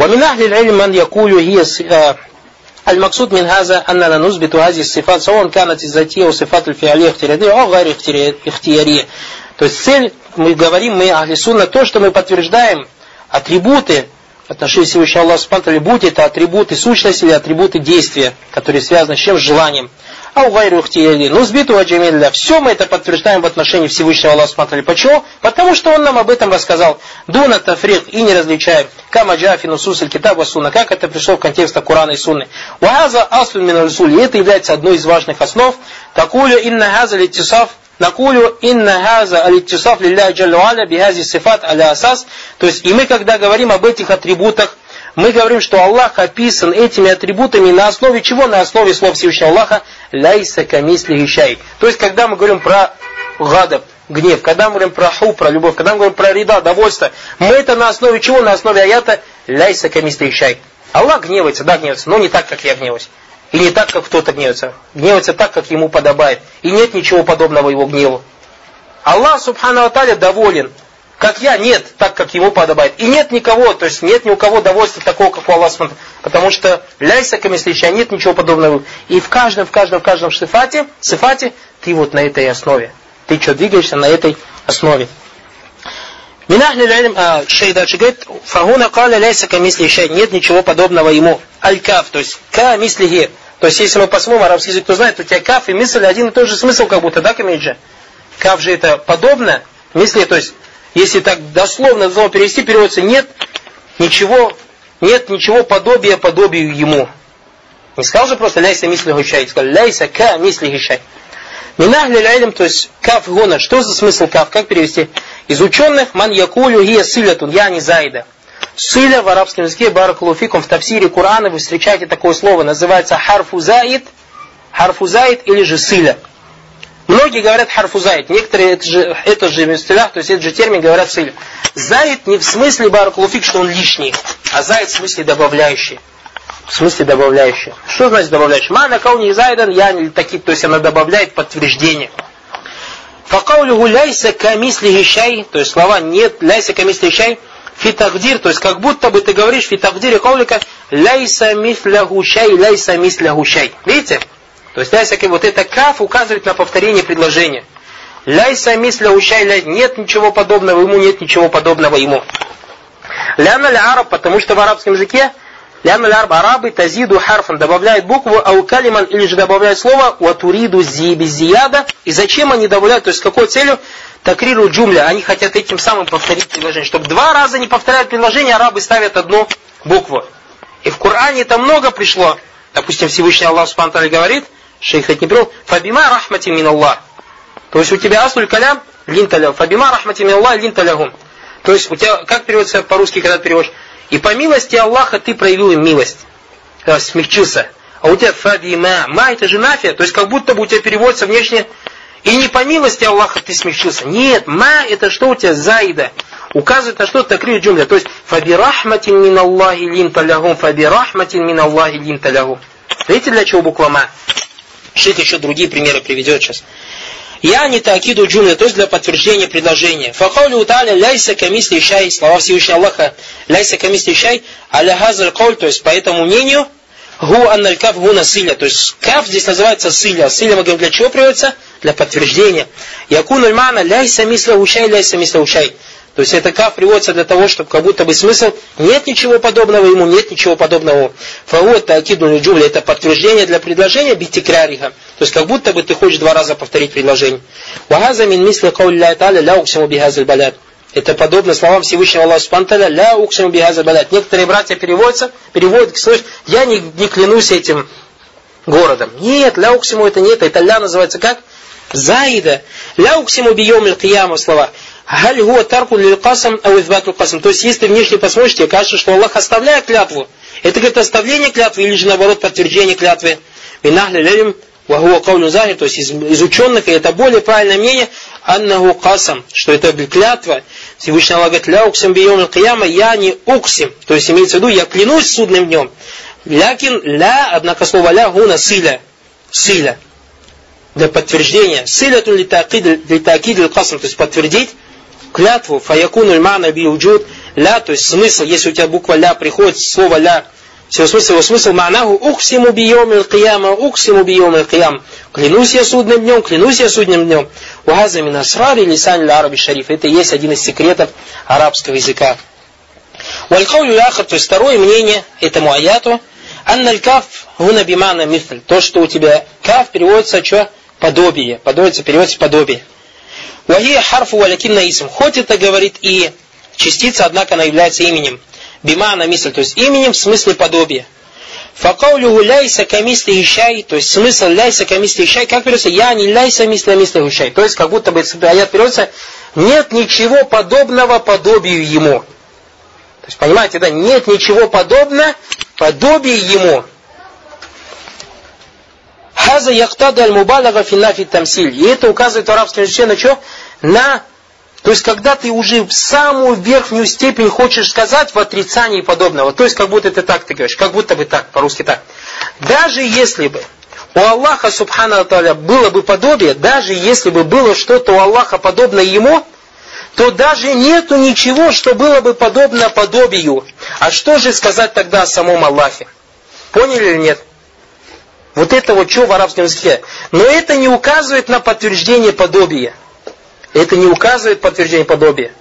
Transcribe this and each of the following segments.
ومن أهل العلم من يقول هي المقصود من هذا أننا نثبت هذه الصفات سواء كانت الذاتية وصفات الفعلية اختيارية أو غير اختيارية. То есть цель, мы говорим, мы Ахли Сунна, то, что мы подтверждаем атрибуты отношении Всевышнего Аллаха Субтитры, будь это атрибуты сущности или атрибуты действия, которые связаны с чем? С желанием. А у гайру ухтиели. Ну, сбиту аджамилля. Все мы это подтверждаем в отношении Всевышнего Аллаха Субтитры. Почему? Потому что Он нам об этом рассказал. Дуна тафрик и не различаем. Кама джафи нусус китаб суна. Как это пришло в контексте Корана и Сунны. Уаза аслун мин И это является одной из важных основ. Такую инна газа литисав Накулю инна хаза алиттисаф лилля джаллуаля бихази сифат аля асас. То есть, и мы, когда говорим об этих атрибутах, мы говорим, что Аллах описан этими атрибутами на основе чего? На основе слов Всевышнего Аллаха ляйса камисли гищай. То есть, когда мы говорим про гадаб, гнев, когда мы говорим про ху, про любовь, когда мы говорим про рида, довольство, мы это на основе чего? На основе аята ляйса камисли гищай. Аллах гневается, да, гневается, но не так, как я гневаюсь. И не так, как кто-то гневается. Гневается так, как ему подобает. И нет ничего подобного его гневу. Аллах, субхану Аталя, доволен. Как я, нет, так, как ему подобает. И нет никого, то есть нет ни у кого довольства такого, как у Аллаха. Потому что ляйся камислища, нет ничего подобного. И в каждом, в каждом, в каждом сифате, сифате ты вот на этой основе. Ты что, двигаешься на этой основе. Минахли лилим, а, шей дальше говорит, фагуна каля ляйса камисли шей, нет ничего подобного ему. Аль-каф, то есть ка мислихи. То есть, если мы посмотрим арабский язык, кто знает, то у тебя каф и мысль один и тот же смысл, как будто, да, камиджа? Каф же это подобно, мысли, то есть, если так дословно, дословно перевести, переводится, нет ничего, нет ничего подобия подобию ему. Не сказал же просто ляйса мисли гущай, сказал ляйса ка мисли гущай. Минахли лайлем, то есть каф гона. Что за смысл каф? Как перевести? Из ученых ман якулю гия силятун, я не зайда. Силя в арабском языке, баракулуфикум, в тафсире Корана вы встречаете такое слово, называется харфузаид, харфузаид или же силя. Многие говорят харфузаид, некоторые это же, это же в то есть этот же термин говорят силя. Заид не в смысле баракулуфик, что он лишний, а заид в смысле добавляющий в смысле добавляющая. Что значит добавляющая? Мана кауни зайдан, я не такие, то есть она добавляет подтверждение. Факаулюгу ляйса камисли шай, то есть слова нет, ляйса камисли шай, фитагдир, то есть как будто бы ты говоришь фитагдире каулика ляйса мисляху шай, ляйса мисляху шай. Видите? То есть ляйса, вот это каф указывает на повторение предложения. Ляйса мисляху шай, нет ничего подобного ему, нет ничего подобного ему. Ляна араб, потому что в арабском языке Ляма лярб арабы тазиду харфан добавляют букву, ау калиман или же добавляют слово ватуриду зияда. И зачем они добавляют, то есть с какой целью? Такриру джумля. Они хотят этим самым повторить предложение. Чтобы два раза не повторять предложение, арабы ставят одну букву. И в Коране это много пришло. Допустим, Всевышний Аллах Субхану говорит, шейх это не привел, фабима рахмати мин Аллах. То есть у тебя аслуль калям линталягум. Фабима рахмати мин Аллах линталягум. То есть у тебя, как переводится по-русски, когда ты переводишь? И по милости Аллаха ты проявил им милость. Когда смягчился. А у тебя фадима. Ма это же нафия. То есть как будто бы у тебя переводится внешне. И не по милости Аллаха ты смягчился. Нет, ма это что у тебя заида. Указывает на что такрир джумля. То есть фабирахматин мин Аллахи линта лягум. Фабирахматин мин Аллахи линта лягум. Видите, для чего буква ма? Шейх еще другие примеры приведет сейчас. Я не такиду джумля, то есть для подтверждения предложения. Факаулю та'аля ляйса камисли шай, слова Всевышнего Аллаха, ляйса камисли шай, аля хазаль кауль, то есть по этому мнению, гу анналь каф гуна силя, то есть каф здесь называется силя. Силя мы говорим для чего приводится? Для подтверждения. Якунуль мана ляйса мисля ушай, ляйса мисля ушай. То есть это каф приводится для того, чтобы как будто бы смысл нет ничего подобного ему, нет ничего подобного. Фаот такиду джумля это подтверждение для предложения битикрариха. То есть как будто бы ты хочешь два раза повторить предложение. Вахаза мин мисли кауля та'аля ля уксиму бихазаль балят. Это подобно словам Всевышнего Аллаха Субтитры ля уксиму бихазаль балят. Некоторые братья переводятся, переводят, слышь, я не, не клянусь этим городом. Нет, ля уксиму это нет, это ля называется как? Заида. Ля уксиму бiyом аль слова. Галь гуа тарку лилькасам касам. То есть, если внешне посмотришь, тебе кажется, что Аллах оставляет клятву. Это говорит оставление клятвы или же наоборот подтверждение клятвы. Минахли лилим вахуа каулю захи, то есть из, из ученых, и это более правильное мнение, аннаху касам, что это клятва. Всевышний Аллах говорит, ля уксим кияма, я не уксим. То есть имеется в виду, я клянусь судным днем. Лякин ля, однако слово ля гуна силя. Силя. Для подтверждения. Силя тун литакид литакид касам, то есть подтвердить клятву, фаякуну мана биуджуд, ля, то есть смысл, если у тебя буква ля приходит, слово ля, все смысл, его смысл манаху уксиму бiyom кияма, уксиму бiyом киям. Клянусь я судным днем, клянусь я судным днем. Уаза мин асрари лисан араби шариф. Это есть один из секретов арабского языка. Валькаулю ляхар, то есть второе мнение этому аяту, анналь каф гуна бимана мифль. То, что у тебя каф переводится что? Подобие. Подобие переводится подобие. Вахия харфу валякинна исм. Хоть это говорит и частица, однако она является именем. Бимана мисль, то есть именем в смысле подобия. Факаулюху ляйса камисли ищай, то есть смысл ляйса камисли ищай, как переводится? Я не ляйса мисля мисля ищай. То есть как будто бы аят переводится, нет ничего подобного подобию ему. То есть понимаете, да, нет ничего подобного подобию ему. Хаза яхтада аль-мубалага финнафи тамсиль. И это указывает в арабском языке на что? На то есть, когда ты уже в самую верхнюю степень хочешь сказать в отрицании подобного, то есть, как будто ты так ты говоришь, как будто бы так, по-русски так. Даже если бы у Аллаха, субхана Таля, было бы подобие, даже если бы было что-то у Аллаха подобное ему, то даже нету ничего, что было бы подобно подобию. А что же сказать тогда о самом Аллахе? Поняли или нет? Вот это вот что в арабском языке. Но это не указывает на подтверждение подобия. Это не указывает подтверждение подобия.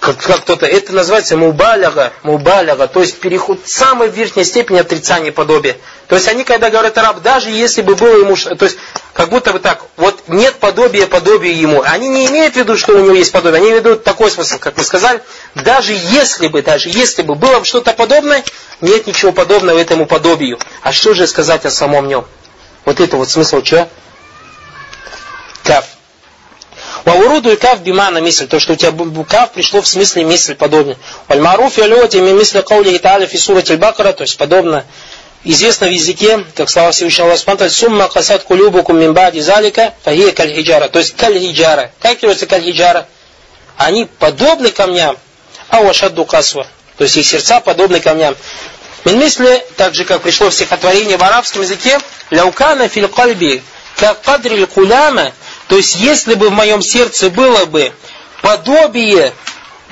Как, кто-то, это называется мубаляга, мубаляга, то есть переход самой верхней степени отрицания подобия. То есть они, когда говорят араб, даже если бы было ему, то есть как будто бы так, вот нет подобия подобия ему. Они не имеют в виду, что у него есть подобие, они ведут такой смысл, как мы сказали, даже если бы, даже если бы было бы что-то подобное, нет ничего подобного этому подобию. А что же сказать о самом нем? Вот это вот смысл что? Каф. Вауруду и каф бимана мисль, то, что у тебя каф пришло в смысле мысль подобно. Вальмаруф и алюати ми мисли каули та'аля фи сурати бакара то есть подобно известно в языке, как слова Всевышнего Аллаха Субтитры, сумма касат кулюбукум мин бади залика, фахия кальхиджара. То есть кальхиджара. Как переводится кальхиджара? Они подобны камням, а вашадду касва. То есть их сердца подобны камням. Мин мисли, так же как пришло в стихотворении в арабском языке, ляукана фил кальби, как кадри куляма, то есть, если бы в моем сердце было бы подобие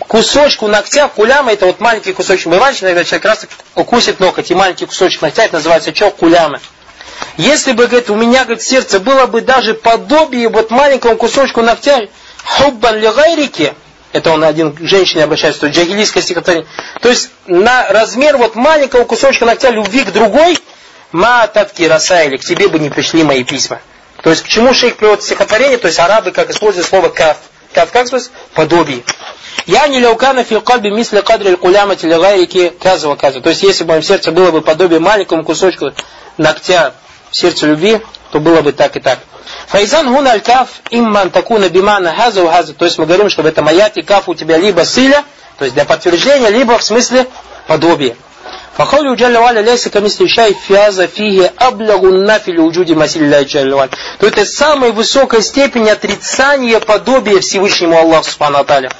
кусочку ногтя, куляма, это вот маленький кусочек. Бывает, иногда человек раз укусит ноготь, и маленький кусочек ногтя, это называется что? Куляма. Если бы, говорит, у меня, говорит, сердце было бы даже подобие вот маленькому кусочку ногтя, хуббан лигайрики, это он один к женщине обращается, то джагилийское стихотворение. То есть на размер вот маленького кусочка ногтя любви к другой, ма татки расайли, к тебе бы не пришли мои письма. То есть к чему шейх приводит стихотворение, то есть арабы как используют слово каф. Каф как сказать? Подобие. Я не ляукана фи кальби мисли кадри кулямати лигайрики казва казва. То есть если бы в моем сердце было бы подобие маленькому кусочку ногтя в сердце любви, то было бы так и так. Файзан гуна аль каф имман такуна бимана хаза у хаза. То есть мы говорим, что в этом аяте каф у тебя либо силя, то есть для подтверждения, либо в смысле подобие. فقوله جل وعلا ليس كمثل شيء في هذا فيه أبلغ النفي لوجود مثل الله То это самая высокая степень отрицания подобия Всевышнему Аллаху Субхану Аталя.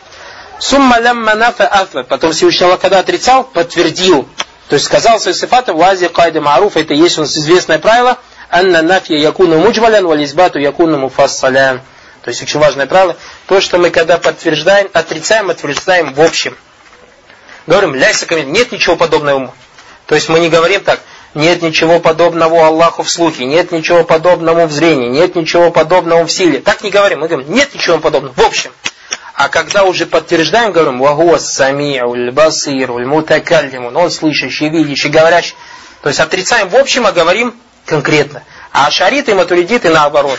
Сумма лямма нафа афа. Потом Всевышний Аллах, когда отрицал, подтвердил. То есть сказал свои сифаты вази кайда маруф. Это есть у нас известное правило. Анна нафья якуну муджвалян, вализбату якуну муфассалян. То есть очень важное правило. То, что мы когда подтверждаем, отрицаем, отвергаем в общем. Говорим, ляйся нет ничего подобного ему. То есть мы не говорим так, нет ничего подобного Аллаху в слухе, нет ничего подобного в зрении, нет ничего подобного в силе. Так не говорим, мы говорим, нет ничего подобного. В общем. А когда уже подтверждаем, говорим, вагуа сами'уль басируль мутакаллимун, он слышащий, видящий, говорящий. То есть отрицаем в общем, а говорим конкретно. А шариты и матуридиты наоборот.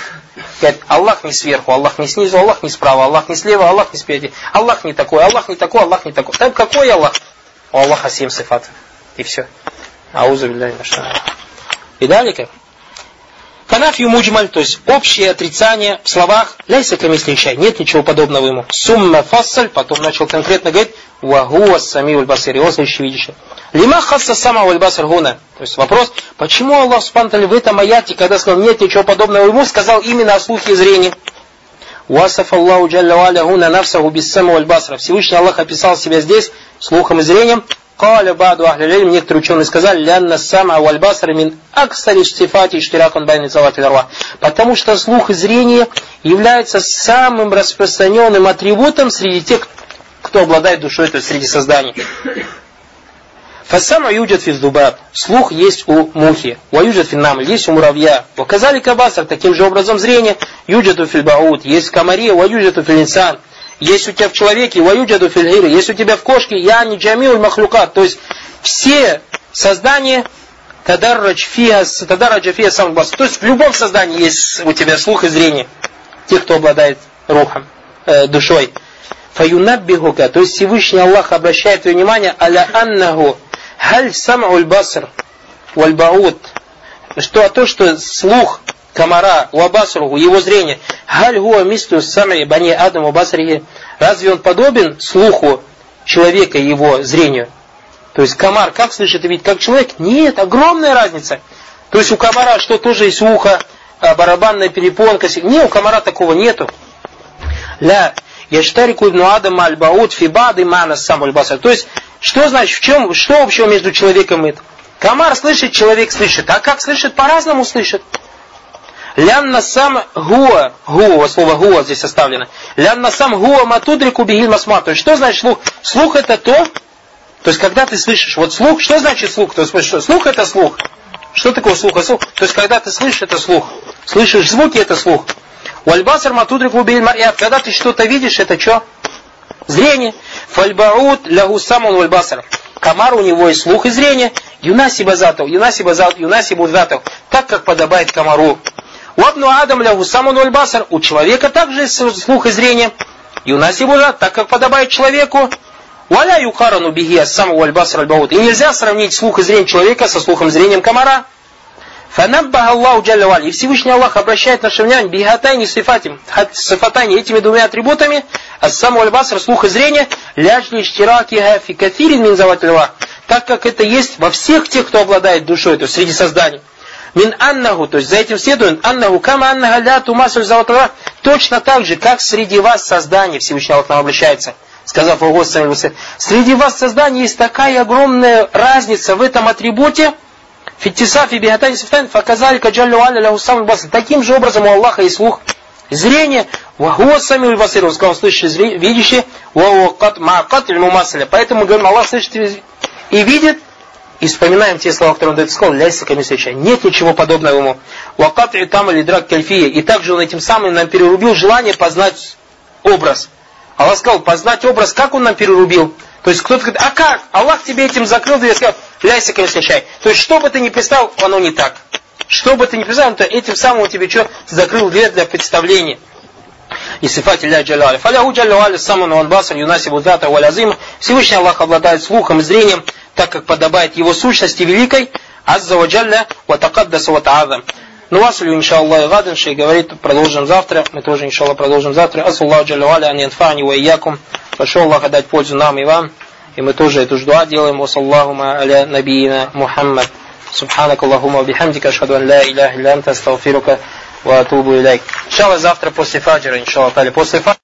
Говорят, Аллах не сверху, Аллах не снизу, Аллах не справа, Аллах не слева, Аллах не спереди. Аллах не такой, Аллах не такой, Аллах не такой. Так какой Аллах? У Аллаха семь сифатов. И все. Аузу билляхи И далее? Фанафью муджмаль, то есть общее отрицание в словах ляйса камисли шай, нет ничего подобного ему. Сумма фассаль, потом начал конкретно говорить, вагуа сами ульбасир, его слышащий видящий. Лима хасса сама ульбасир гуна. То есть вопрос, почему Аллах спантали в этом аяте, когда сказал нет ничего подобного ему, сказал именно о слухе и зрении. Васаф Аллаху джалля валя гуна нафсаху без сама ульбасра. Всевышний Аллах описал себя здесь слухом и зрением, Каля баду ахлилиль, некоторые ученые сказали, лянна сама вальбасар мин аксари штифати штиракан байни завати Потому что слух и зрение является самым распространенным атрибутом среди тех, кто обладает душой, то есть среди созданий. Фассама юджат физдубаб. Слух есть у мухи. Ва юджат финнам. Есть у муравья. Показали кабасар. Таким же образом зрение. Юджату фильбаут. Есть в комаре. Ва юджату филинсан. Есть у тебя в человеке. Ва юджату фильгире. Есть у тебя в кошке. Я не джамиуль махлюкат. То есть все создания тадарраджа фиа сам бас. То есть в любом создании есть у тебя слух и зрение. Тех, кто обладает рухом, э, душой. Фаюнаббихука. То есть Всевышний Аллах обращает твое внимание аля аннаху Халь сам'уль баср валь баут. Что а то, что слух комара, вабасруху, его зрение, халь гуа мисту сам'i бани адам басрихи. Разве он подобен слуху человека его зрению? То есть комар как слышит и видит, как человек? Нет, огромная разница. То есть у комара что тоже есть ухо, а, барабанная перепонка. Не, у комара такого нету. Ля, яштарику ибн Адам аль-Баут фи бады мана сам То есть что значит, в чем, что общего между человеком и Комар слышит, человек слышит. А как слышит? По-разному слышит. Лянна сам гуа, гуа, слово гуа здесь составлено. Лянна сам гуа матудрику бигиль масма. То есть, что значит слух? Слух это то, то есть, когда ты слышишь, вот слух, что значит слух? То есть, что? Слух это слух. Что такое слух? А слух? То есть, когда ты слышишь, это слух. Слышишь звуки, это слух. Вальбасар матудрику бигиль Когда ты что-то видишь, это что? Зрение. Фальбаут лягу самун вальбасар. Комар у него есть слух и зрение. Юнаси базатов, юнаси базат, юнаси будзатов. Так, как подобает комару. Вабну Адам лягу самун вальбасар. У человека также есть слух и зрение. Юнаси бузат, так, как подобает человеку. Валя юкарану бихи саму вальбасар альбаут. И нельзя сравнить слух и зрение человека со слухом и зрением комара. Фанаббаха Аллаху Джалля И Всевышний Аллах обращает наше внимание бихатайни сифатим, сифатайни этими двумя атрибутами, а саму альбаср, слух и зрение, ляжли штираки фи кафирин мин так как это есть во всех тех, кто обладает душой, то есть среди созданий. Мин аннаху, то есть за этим следует аннаху кама аннаха ля тумасуль заватла, точно так же, как среди вас создание, Всевышний Аллах нам обращается, сказав о Господи, среди вас создание есть такая огромная разница в этом атрибуте, Фиттисафи бихатани сифтайн факазали каджаллю аля самый баср. Таким же образом у Аллаха есть слух, зрение, вахуа сами басир, он сказал, слышащий, видящий, вахуа кат мумасаля. Поэтому говорим, Аллах слышит и видит, и вспоминаем те слова, которые он дает сказал, ляйся комиссия. Нет ничего подобного ему. Вакат и там или драк кальфия. И также он этим самым нам перерубил желание познать образ. Аллах сказал, познать образ, как он нам перерубил? То есть кто-то говорит, а как? Аллах тебе этим закрыл дверь, сказал, ляйся, чай. То есть что бы ты ни представил, оно не так. Что бы ты ни представил, то этим самым он тебе что, закрыл дверь для представления. И сифати ля джаляли. Фаляху джаляли саман ван басар юнаси будата валязима. Всевышний Аллах обладает слухом и зрением, так как подобает его сущности великой, азза ва джалля ва такаддаса ва та'азам. Ну, васлю, иншаллах, гадан, шей говорит, продолжим завтра. Мы тоже, иншаллах, продолжим завтра. Асуллаху джалля валя, ан янфани ва иякум. Прошу Аллаха дать пользу нам и вам. И мы тоже эту дуа делаем. Вассаллахума аля набиина Мухаммад. سبحانك اللهم وبحمدك أشهد أن لا إله إلا أنت أستغفرك وأتوب إليك إن شاء الله завтра после фаджра إن شاء الله после фаджра